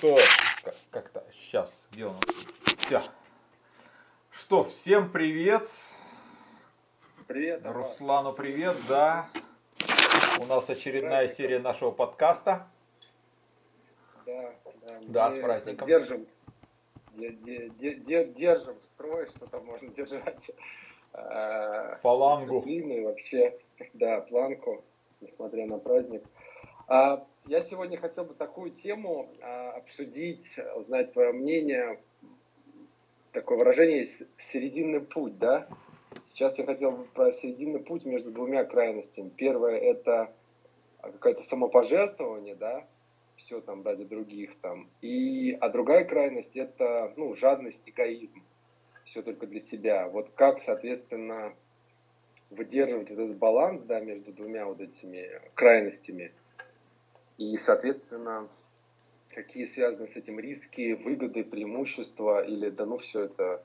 что, как-то, сейчас, где он? Все. Что, всем привет. Привет. Руслану привет, да. У нас очередная праздником. серия нашего подкаста. Да, да. Да, с праздником. Держим, держим строй, что там можно держать. Э, Фалангу. Дисциплины вообще, да, планку, несмотря на праздник. А, я сегодня хотел бы такую тему а, обсудить, узнать твое мнение. Такое выражение «серединный путь», да? Сейчас я хотел бы про серединный путь между двумя крайностями. Первое – это какое-то самопожертвование, да, все там ради других там. И, а другая крайность – это, ну, жадность, эгоизм. Все только для себя. Вот как, соответственно, выдерживать этот баланс, да, между двумя вот этими крайностями – и, соответственно, какие связаны с этим риски, выгоды, преимущества, или да ну все это,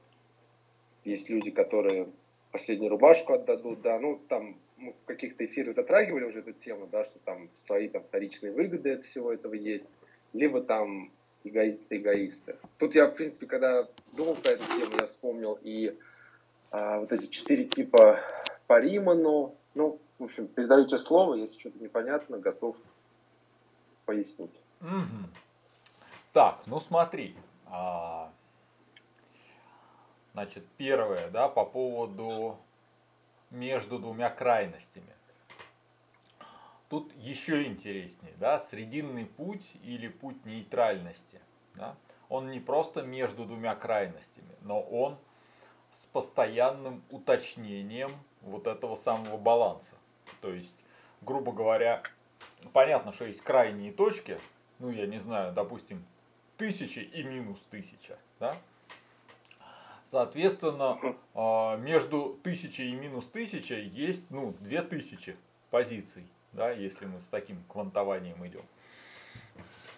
есть люди, которые последнюю рубашку отдадут, да, ну там мы в каких-то эфирах затрагивали уже эту тему, да, что там свои там вторичные выгоды от всего этого есть, либо там эгоисты-эгоисты. Тут я, в принципе, когда думал про эту тему, я вспомнил и а, вот эти четыре типа по Риману, ну, в общем, передаю тебе слово, если что-то непонятно, готов пояснить. Угу. Так, ну смотри. А, значит, первое, да, по поводу между двумя крайностями. Тут еще интереснее, да, срединный путь или путь нейтральности. Да, он не просто между двумя крайностями, но он с постоянным уточнением вот этого самого баланса. То есть, грубо говоря, понятно, что есть крайние точки, ну я не знаю, допустим, тысячи и минус тысяча, да? Соответственно, а, между тысячей и минус тысячей есть, ну, две тысячи позиций, да, если мы с таким квантованием идем.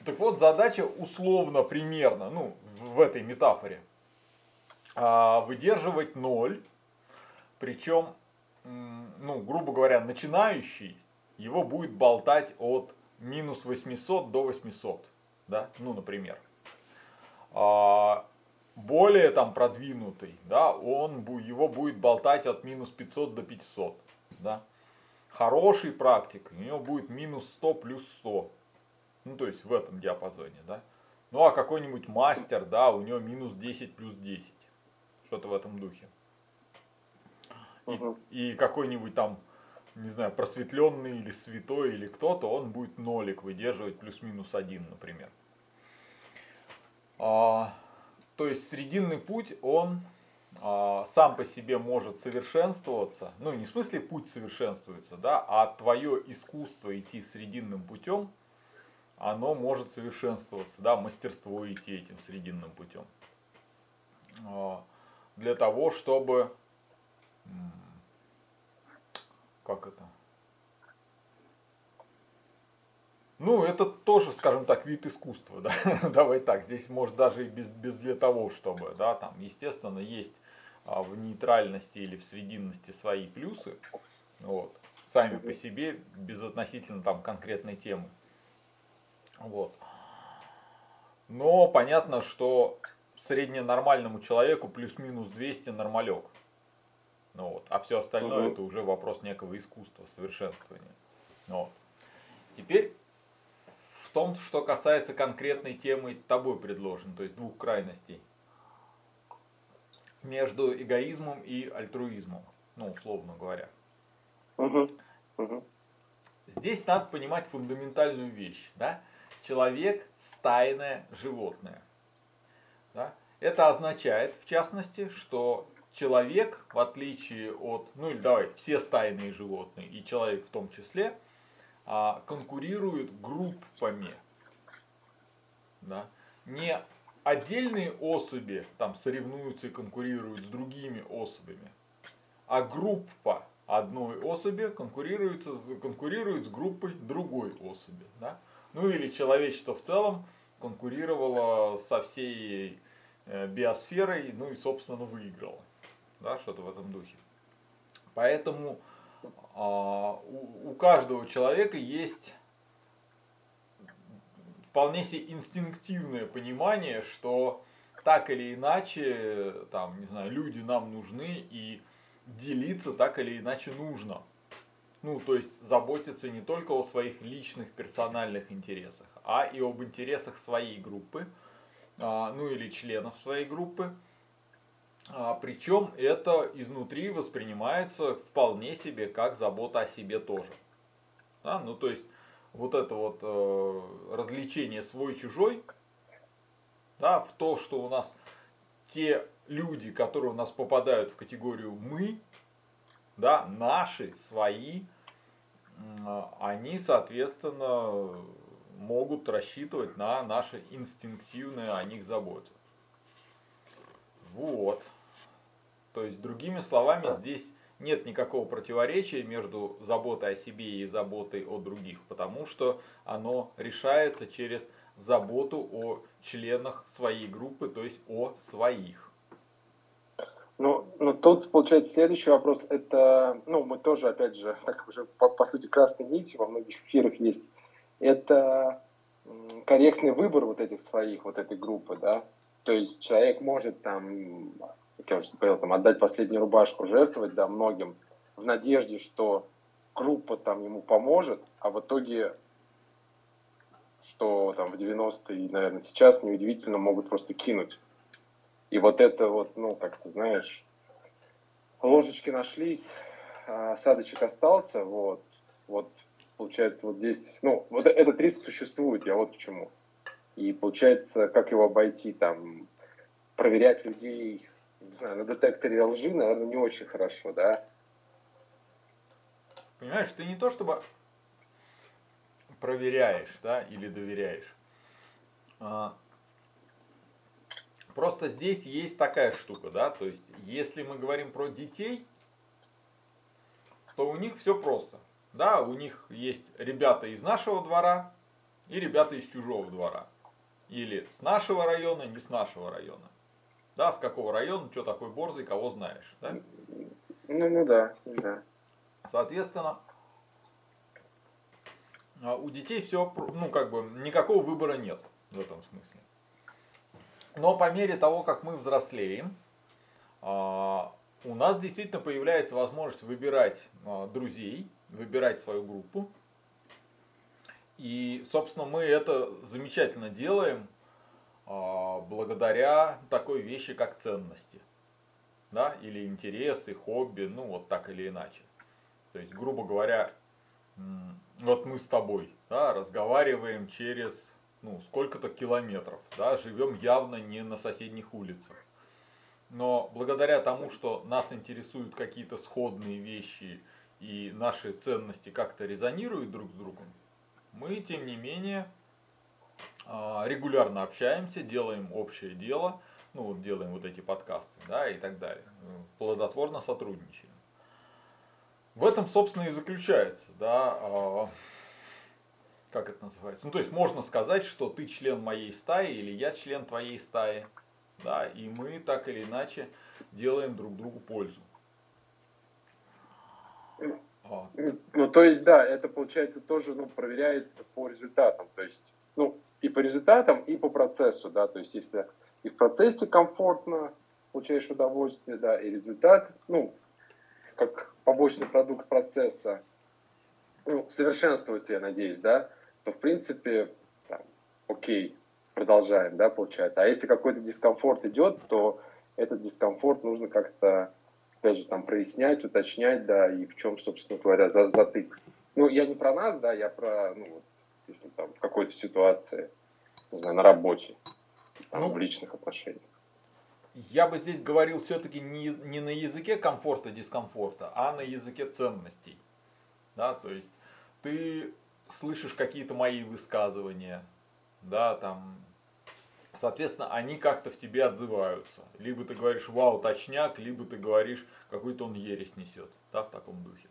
Так вот, задача условно, примерно, ну, в этой метафоре, а, выдерживать ноль, причем, ну, грубо говоря, начинающий его будет болтать от минус 800 до 800, да, ну, например. А, более там продвинутый, да, он, его будет болтать от минус 500 до 500, да. Хороший практик, у него будет минус 100 плюс 100, ну, то есть в этом диапазоне, да. Ну, а какой-нибудь мастер, да, у него минус 10 плюс 10, что-то в этом духе. И, и какой-нибудь там не знаю, просветленный или святой или кто-то, он будет нолик выдерживать плюс-минус один, например. А, то есть срединный путь, он а, сам по себе может совершенствоваться, ну не в смысле путь совершенствуется, да, а твое искусство идти срединным путем, оно может совершенствоваться, да, мастерство идти этим срединным путем. А, для того, чтобы как это? Ну, это тоже, скажем так, вид искусства, да, давай так, здесь может даже и без, без для того, чтобы, да, там, естественно, есть а, в нейтральности или в срединности свои плюсы, вот, сами по себе, безотносительно там конкретной темы, вот. Но понятно, что средненормальному человеку плюс-минус 200 нормалек, ну, вот. А все остальное угу. это уже вопрос некого искусства, совершенствования. Ну, вот. Теперь в том, что касается конкретной темы тобой предложен, то есть двух крайностей. Между эгоизмом и альтруизмом, ну, условно говоря. Угу. Угу. Здесь надо понимать фундаментальную вещь. Да? Человек стайное животное. Да? Это означает, в частности, что человек, в отличие от, ну или давай, все стайные животные, и человек в том числе, а, конкурируют группами. Да? Не отдельные особи там соревнуются и конкурируют с другими особями, а группа одной особи конкурирует, конкурирует с группой другой особи. Да? Ну или человечество в целом конкурировало со всей э, биосферой, ну и собственно выиграло да, что-то в этом духе. Поэтому а, у, каждого человека есть вполне себе инстинктивное понимание, что так или иначе, там, не знаю, люди нам нужны и делиться так или иначе нужно. Ну, то есть заботиться не только о своих личных персональных интересах, а и об интересах своей группы, а, ну или членов своей группы. А, причем это изнутри воспринимается вполне себе как забота о себе тоже. Да? Ну, то есть вот это вот э, развлечение свой-чужой, да, в то, что у нас те люди, которые у нас попадают в категорию мы, да, наши, свои, они, соответственно, могут рассчитывать на наше инстинктивное о них заботу. Вот. То есть, другими словами, здесь нет никакого противоречия между заботой о себе и заботой о других, потому что оно решается через заботу о членах своей группы, то есть о своих. Ну, ну, тут, получается, следующий вопрос, это, ну, мы тоже, опять же, так уже, по, по сути, красной нитью во многих эфирах есть, это корректный выбор вот этих своих, вот этой группы, да, то есть человек может там, как я уже говорил, там, отдать последнюю рубашку, жертвовать, да, многим, в надежде, что группа там ему поможет, а в итоге, что там в 90-е и, наверное, сейчас, неудивительно, могут просто кинуть и вот это вот, ну, как ты знаешь, ложечки нашлись, а осадочек остался, вот, вот, получается, вот здесь, ну, вот этот риск существует, я вот к чему. И получается, как его обойти, там, проверять людей, не знаю, на детекторе лжи, наверное, не очень хорошо, да? Понимаешь, ты не то чтобы проверяешь, да, или доверяешь. А, Просто здесь есть такая штука, да, то есть если мы говорим про детей, то у них все просто. Да, у них есть ребята из нашего двора и ребята из чужого двора. Или с нашего района, не с нашего района. Да, с какого района, что такой борзый, кого знаешь. Да? Ну, ну да, да. Соответственно, а, у детей все, ну как бы, никакого выбора нет в этом смысле. Но по мере того, как мы взрослеем, а, у нас действительно появляется возможность выбирать а, друзей, выбирать свою группу. И, собственно, мы это замечательно делаем благодаря такой вещи, как ценности. Да, или интересы, хобби, ну вот так или иначе. То есть, грубо говоря, вот мы с тобой да, разговариваем через ну, сколько-то километров, да, живем явно не на соседних улицах. Но благодаря тому, что нас интересуют какие-то сходные вещи и наши ценности как-то резонируют друг с другом, мы, тем не менее, а, регулярно общаемся, делаем общее дело, ну делаем вот эти подкасты, да, и так далее, плодотворно сотрудничаем. В этом, собственно, и заключается, да, а, как это называется? Ну, то есть можно сказать, что ты член моей стаи или я член твоей стаи. Да, и мы так или иначе делаем друг другу пользу. Вот. Ну, то есть, да, это получается тоже ну, проверяется по результатам. То есть, ну, и по результатам, и по процессу, да. То есть, если и в процессе комфортно получаешь удовольствие, да, и результат, ну, как побочный продукт процесса, ну, совершенствуется, я надеюсь, да, то в принципе, там, окей, продолжаем, да, получается. А если какой-то дискомфорт идет, то этот дискомфорт нужно как-то, опять же, там прояснять, уточнять, да, и в чем, собственно говоря, за, затык. Ну, я не про нас, да, я про, ну, вот, если там в какой-то ситуации, не знаю, на работе, там, ну, в личных отношениях. Я бы здесь говорил все-таки не, не на языке комфорта, дискомфорта, а на языке ценностей. Да, то есть ты слышишь какие-то мои высказывания, да, там, соответственно, они как-то в тебе отзываются. Либо ты говоришь, вау, точняк, либо ты говоришь, какой-то он ересь несет, да, в таком духе.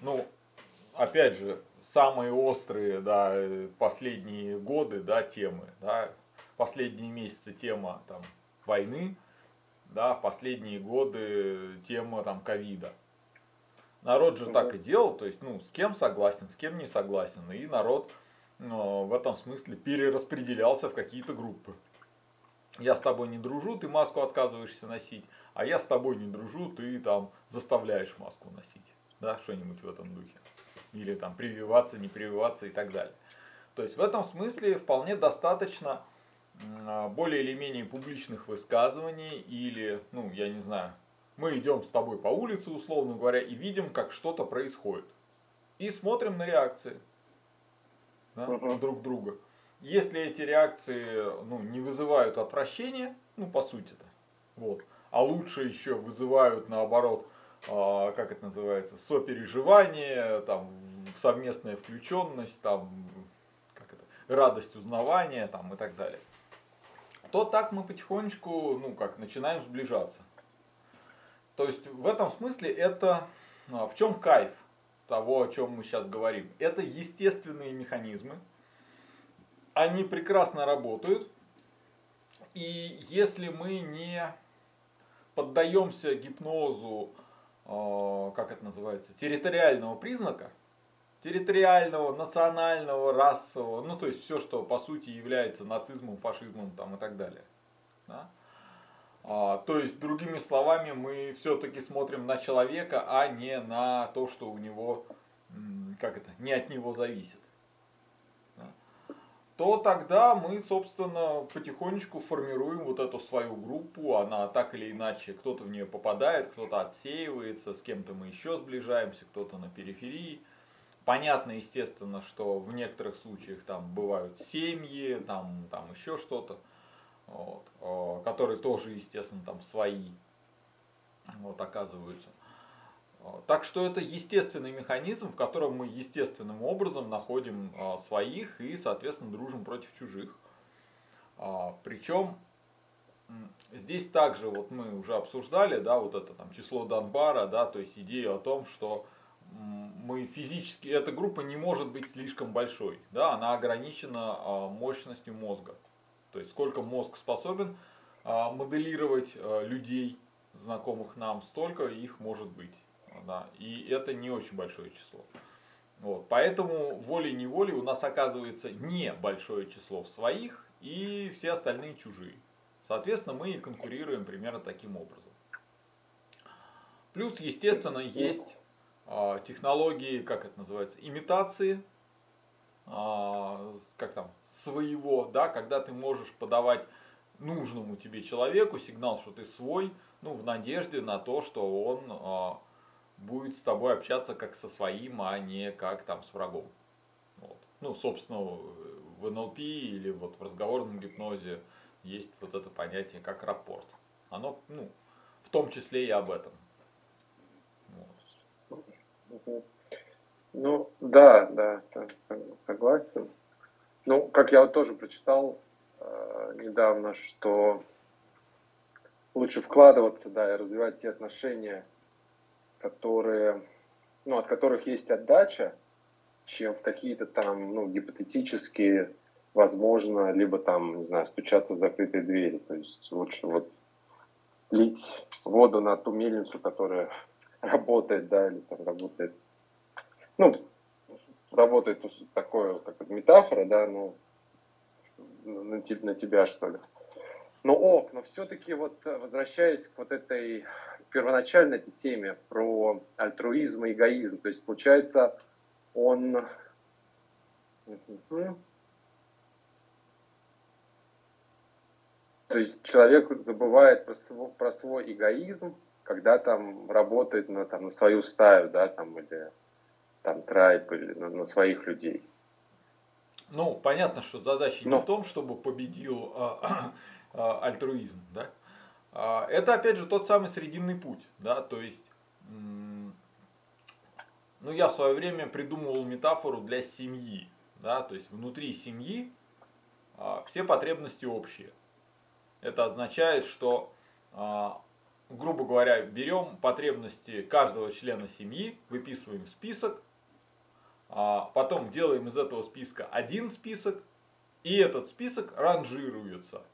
Ну, опять же, самые острые, да, последние годы, да, темы, да, последние месяцы тема, там, войны, да, последние годы тема, там, ковида. Народ же так и делал, то есть, ну, с кем согласен, с кем не согласен. И народ в этом смысле перераспределялся в какие-то группы. Я с тобой не дружу, ты маску отказываешься носить, а я с тобой не дружу, ты там заставляешь маску носить. Да, что-нибудь в этом духе. Или там прививаться, не прививаться и так далее. То есть в этом смысле вполне достаточно более или менее публичных высказываний или, ну, я не знаю, мы идем с тобой по улице, условно говоря, и видим, как что-то происходит. И смотрим на реакции да, uh-huh. друг друга. Если эти реакции ну, не вызывают отвращения, ну, по сути-то, вот, а лучше еще вызывают, наоборот, как это называется, сопереживание, там, совместная включенность, там, как это, радость узнавания, там, и так далее, то так мы потихонечку, ну, как, начинаем сближаться. То есть, в этом смысле это, а, в чем кайф того, о чем мы сейчас говорим? Это естественные механизмы, они прекрасно работают, и если мы не поддаемся гипнозу, как это называется, территориального признака, территориального, национального, расового, ну то есть все, что по сути является нацизмом, фашизмом там, и так далее. Да? А, то есть, другими словами, мы все-таки смотрим на человека, а не на то, что у него, как это, не от него зависит то тогда мы, собственно, потихонечку формируем вот эту свою группу, она так или иначе, кто-то в нее попадает, кто-то отсеивается, с кем-то мы еще сближаемся, кто-то на периферии. Понятно, естественно, что в некоторых случаях там бывают семьи, там, там еще что-то, вот, э, которые тоже, естественно, там свои вот, оказываются. Так что это естественный механизм, в котором мы естественным образом находим а, своих и, соответственно, дружим против чужих. А, Причем здесь также вот мы уже обсуждали, да, вот это там число Донбара, да, то есть идею о том, что мы физически, эта группа не может быть слишком большой, да, она ограничена а, мощностью мозга. То есть сколько мозг способен моделировать людей, знакомых нам, столько их может быть да, и это не очень большое число. Вот, поэтому волей-неволей у нас оказывается небольшое число своих и все остальные чужие. Соответственно, мы и конкурируем примерно таким образом. Плюс, естественно, есть э, технологии, как это называется, имитации, э, как там, своего, да, когда ты можешь подавать нужному тебе человеку сигнал, что ты свой, ну, в надежде на то, что он э, будет с тобой общаться как со своим, а не как там с врагом. Вот. Ну, собственно, в НЛП или вот в разговорном гипнозе есть вот это понятие как рапорт. Оно, ну, в том числе и об этом. Вот. Ну, да, да, согласен. Ну, как я вот тоже прочитал э, недавно, что лучше вкладываться, да, и развивать те отношения, которые, ну, от которых есть отдача, чем в какие-то там, ну, гипотетические, возможно, либо там, не знаю, стучаться в закрытые двери. То есть лучше вот лить воду на ту мельницу, которая работает, да, или там работает, ну, работает такое, как метафора, да, ну, на, на тебя, что ли. Но ок, но все-таки вот возвращаясь к вот этой первоначально этой теме про альтруизм и эгоизм. То есть, получается, он... То есть человек забывает про свой, про свой эгоизм, когда там работает на, там, на свою стаю, да, там, или там трайп, или на, на своих людей. Ну, понятно, что задача Но... не в том, чтобы победил а, а, альтруизм, да? А, это опять же тот самый срединный путь, да, то есть, ну я в свое время придумывал метафору для семьи, да, то есть внутри семьи а, все потребности общие. Это означает, что, а, грубо говоря, берем потребности каждого члена семьи, выписываем список, потом делаем из этого списка один список, и этот список ранжируется –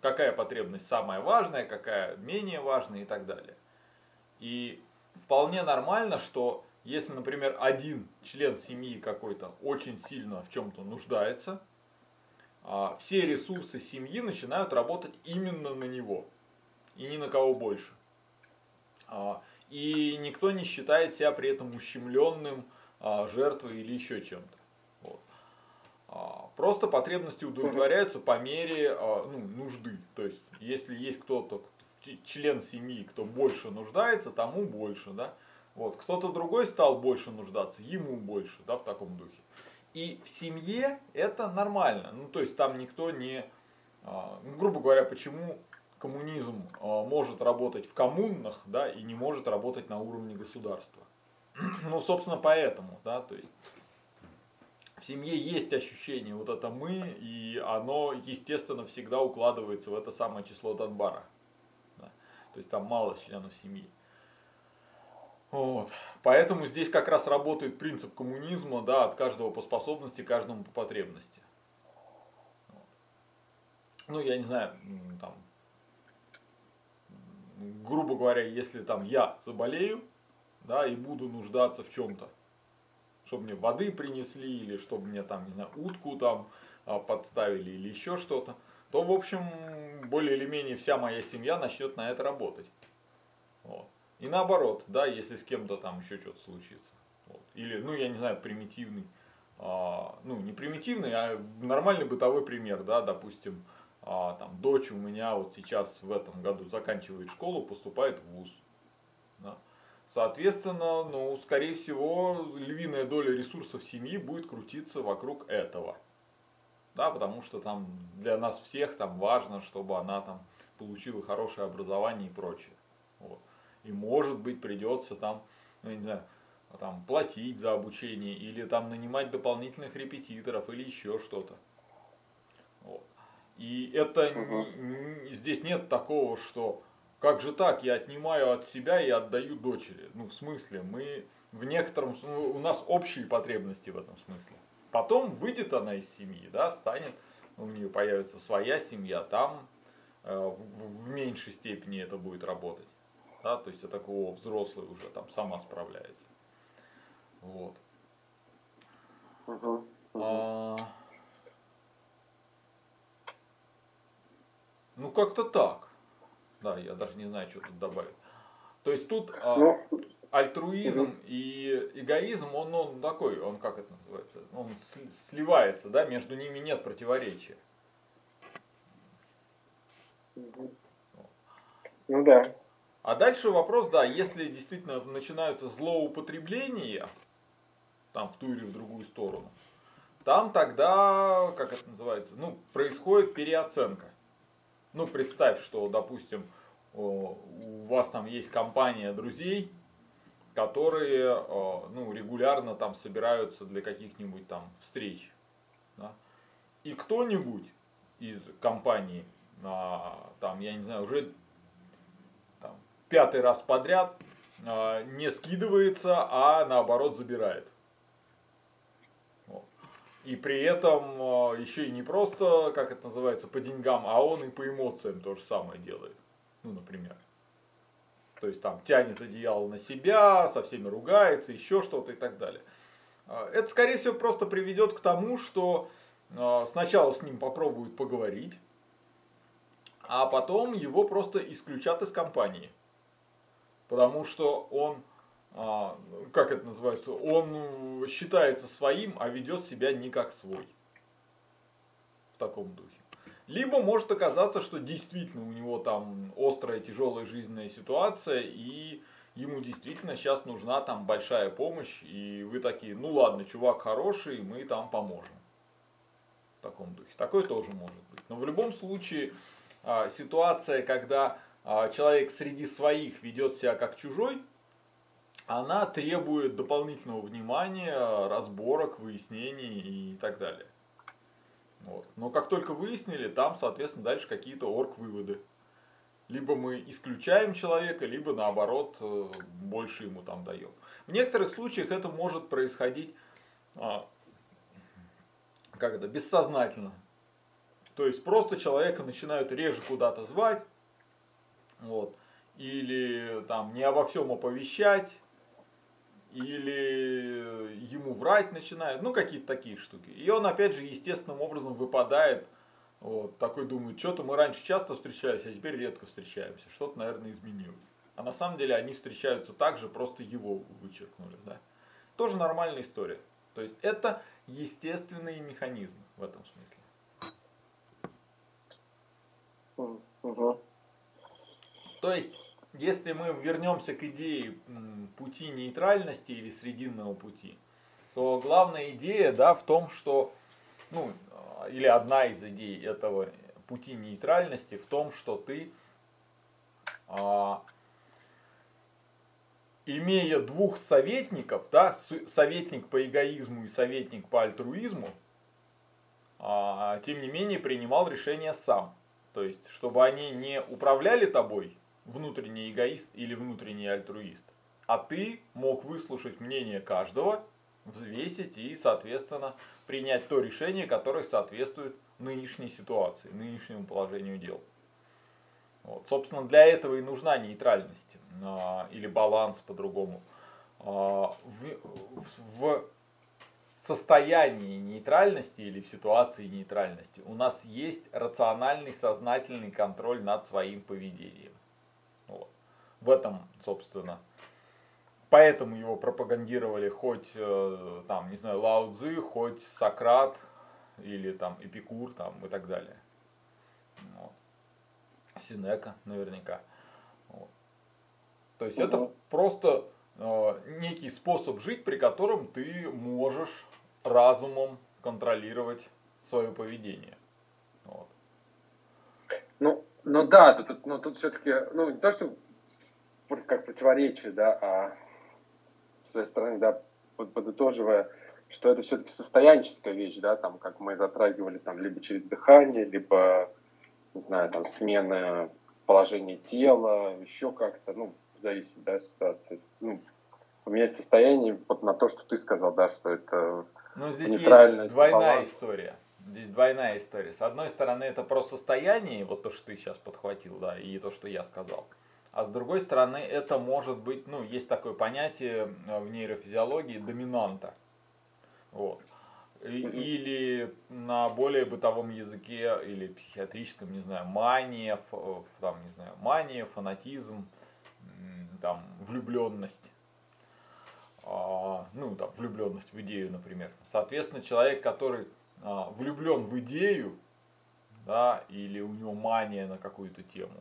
какая потребность самая важная, какая менее важная и так далее. И вполне нормально, что если, например, один член семьи какой-то очень сильно в чем-то нуждается, а, все ресурсы семьи начинают работать именно на него и ни на кого больше. А, и никто не считает себя при этом ущемленным, а, жертвой или еще чем-то. Просто потребности удовлетворяются по мере ну, нужды. То есть, если есть кто-то, член семьи, кто больше нуждается, тому больше. Да? Вот. Кто-то другой стал больше нуждаться, ему больше, да, в таком духе. И в семье это нормально. Ну, то есть там никто не, а, ну, грубо говоря, почему коммунизм а, может работать в коммунах, да, и не может работать на уровне государства. Ну, собственно, поэтому, да, то есть в семье есть ощущение вот это мы, и оно, естественно, всегда укладывается в это самое число Донбара. Да? То есть там мало членов семьи. Вот. Поэтому здесь как раз работает принцип коммунизма, да, от каждого по способности, каждому по потребности. Ну, я не знаю, там, грубо говоря, если там я заболею, да, и буду нуждаться в чем-то, чтобы мне воды принесли, или чтобы мне там, не знаю, утку там а, подставили, или еще что-то, то, в общем, более или менее вся моя семья начнет на это работать. Вот. И наоборот, да, если с кем-то там еще что-то случится. Вот. Или, ну, я не знаю, примитивный, а, ну, не примитивный, а нормальный бытовой пример, да, допустим, а, там, дочь у меня вот сейчас в этом году заканчивает школу, поступает в ВУЗ. Соответственно, ну, скорее всего, львиная доля ресурсов семьи будет крутиться вокруг этого. Да, потому что там для нас всех там важно, чтобы она там получила хорошее образование и прочее. Вот и может быть придется там, ну, не знаю, там, платить за обучение или там нанимать дополнительных репетиторов или еще что-то. Вот. И это угу. здесь нет такого, что как же так, я отнимаю от себя и отдаю дочери. Ну, в смысле, мы в некотором ну, у нас общие потребности в этом смысле. Потом выйдет она из семьи, да, станет, у нее появится своя семья, там э, в, в меньшей степени это будет работать да, то есть это такого взрослый уже там сама справляется. Вот. Uh-huh. Uh-huh. А, ну как-то так. Да, я даже не знаю, что тут добавить. То есть тут а, ну, альтруизм uh-huh. и эгоизм, он, он такой, он как это называется, он сливается, да, между ними нет противоречия. Ну да. А дальше вопрос, да, если действительно начинаются злоупотребления, там в ту или в другую сторону, там тогда, как это называется, ну, происходит переоценка. Ну, представь, что, допустим, у вас там есть компания друзей, которые, ну, регулярно там собираются для каких-нибудь там встреч. Да? И кто-нибудь из компании, а, там, я не знаю, уже пятый раз подряд а, не скидывается, а наоборот забирает. И при этом а, еще и не просто, как это называется, по деньгам, а он и по эмоциям то же самое делает. Ну, например. То есть там тянет одеяло на себя, со всеми ругается, еще что-то и так далее. А, это, скорее всего, просто приведет к тому, что сначала с ним попробуют поговорить, а потом его просто исключат из компании потому что он, а, как это называется, он считается своим, а ведет себя не как свой. В таком духе. Либо может оказаться, что действительно у него там острая, тяжелая жизненная ситуация, и ему действительно сейчас нужна там большая помощь, и вы такие, ну ладно, чувак хороший, мы там поможем. В таком духе. Такое тоже может быть. Но в любом случае, а, ситуация, когда а, человек среди своих ведет себя как чужой, она требует дополнительного внимания, разборок, выяснений и так далее. Вот. Но как только выяснили, там, соответственно, дальше какие-то орг-выводы. Либо мы исключаем человека, либо наоборот э, больше ему там даем. В некоторых случаях это может происходить а, как это, бессознательно. То есть просто человека начинают реже куда-то звать, вот. Или там не обо всем оповещать. Или ему врать начинают, ну какие-то такие штуки. И он опять же естественным образом выпадает, вот, такой думает, что-то мы раньше часто встречались, а теперь редко встречаемся, что-то, наверное, изменилось. А на самом деле они встречаются так же, просто его вычеркнули. Да? Тоже нормальная история. То есть это естественные механизмы в этом смысле. Угу. То есть, если мы вернемся к идее пути нейтральности или срединного пути, то главная идея да, в том, что, ну, или одна из идей этого пути нейтральности в том, что ты а, имея двух советников, да, советник по эгоизму и советник по альтруизму, а, тем не менее принимал решение сам. То есть, чтобы они не управляли тобой, внутренний эгоист или внутренний альтруист, а ты мог выслушать мнение каждого, взвесить и, соответственно, принять то решение, которое соответствует нынешней ситуации, нынешнему положению дел. Вот. Собственно, для этого и нужна нейтральность а, или баланс по-другому. А, в, в состоянии нейтральности или в ситуации нейтральности у нас есть рациональный сознательный контроль над своим поведением. В этом, собственно, поэтому его пропагандировали хоть, э, там, не знаю, Лао Цзы, хоть Сократ или там Эпикур там, и так далее. Вот. Синека наверняка. Вот. То есть угу. это просто э, некий способ жить, при котором ты можешь разумом контролировать свое поведение. Вот. Ну, ну да, тут, ну, тут все-таки, ну не то, что как противоречие, да, а с своей стороны, да, подытоживая, что это все-таки состоянческая вещь, да, там, как мы затрагивали, там, либо через дыхание, либо не знаю, там, смена положения тела, еще как-то, ну, зависит, да, ситуация. Ну, поменять состояние вот на то, что ты сказал, да, что это Ну, здесь есть двойная баланс. история. Здесь двойная история. С одной стороны, это про состояние, вот то, что ты сейчас подхватил, да, и то, что я сказал. А с другой стороны, это может быть, ну, есть такое понятие э, в нейрофизиологии доминанта. Вот или на более бытовом языке или психиатрическом, не знаю, мания, там, не знаю, мания, фанатизм, там, влюбленность. А, ну, там, влюбленность в идею, например. Соответственно, человек, который а, влюблен в идею, да, или у него мания на какую-то тему,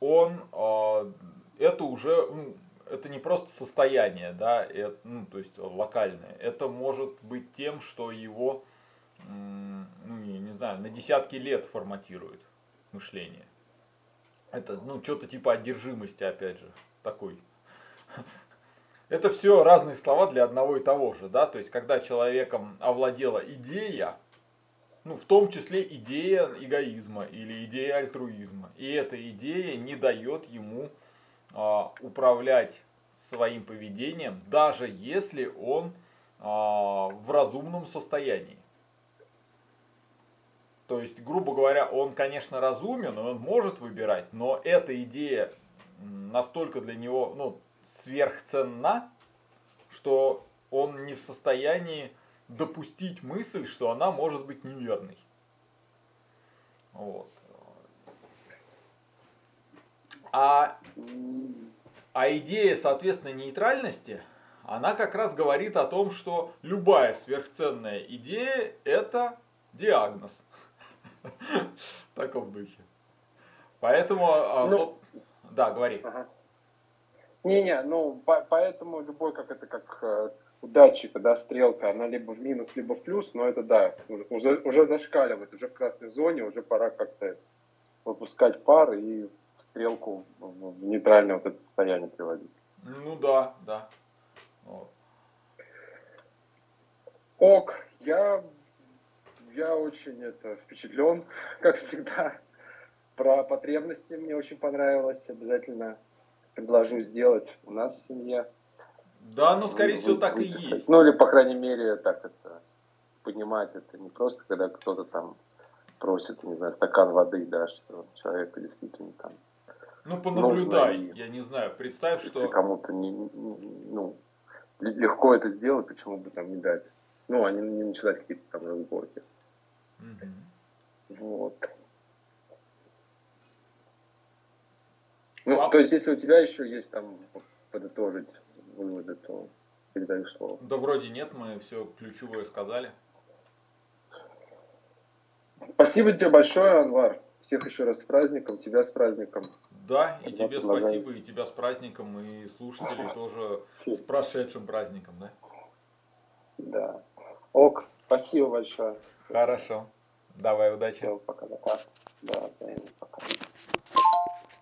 он, а, это уже, это не просто состояние, да, это, ну, то есть локальное. Это может быть тем, что его, ну, не, не знаю, на десятки лет форматирует мышление. Это, ну, что-то типа одержимости, опять же, такой. Это все разные слова для одного и того же, да, то есть когда человеком овладела идея, ну, в том числе идея эгоизма или идея альтруизма, и эта идея не дает ему а, управлять своим поведением, даже если он а, в разумном состоянии. То есть, грубо говоря, он, конечно, разумен, он может выбирать, но эта идея настолько для него ну, сверхценна, что он не в состоянии допустить мысль, что она может быть неверной. Вот. А, а идея, соответственно, нейтральности, она как раз говорит о том, что любая сверхценная идея – это диагноз. В таком духе. Поэтому, а, ну, да, говори. Не-не, ну, по поэтому любой, как это, как э, у датчика, да, стрелка, она либо в минус, либо в плюс, но это, да, уже, уже зашкаливает, уже в красной зоне, уже пора как-то выпускать пар и стрелку в нейтральное вот это состояние приводить. Ну да, да. Вот. Ок, я, я очень это, впечатлен, как всегда. Про потребности мне очень понравилось. Обязательно предложу сделать у нас в семье. Да, ну, скорее всего, так и есть. Ну, или, по крайней мере, так это, понимать это не просто, когда кто-то там просит, не знаю, стакан воды, да, что человек действительно там Ну, понаблюдай, Нужно я не знаю, представь, что... кому-то не, не- ну, легко это сделать, почему бы там не дать? Ну, они не начинать какие-то там разборки. Мгм. Вот. Ну, А- то есть, если у тебя еще есть там подытожить выводы, то передаю слово. Да вроде нет, мы все ключевое сказали. Спасибо тебе большое, Анвар. Всех еще раз с праздником, тебя с праздником. Да, и Тогда тебе предлагаю. спасибо, и тебя с праздником, и слушателей тоже с прошедшим праздником, да? Да. Ок, спасибо большое. Хорошо. Давай, удачи. Все, пока-пока. Да, взаимно, пока.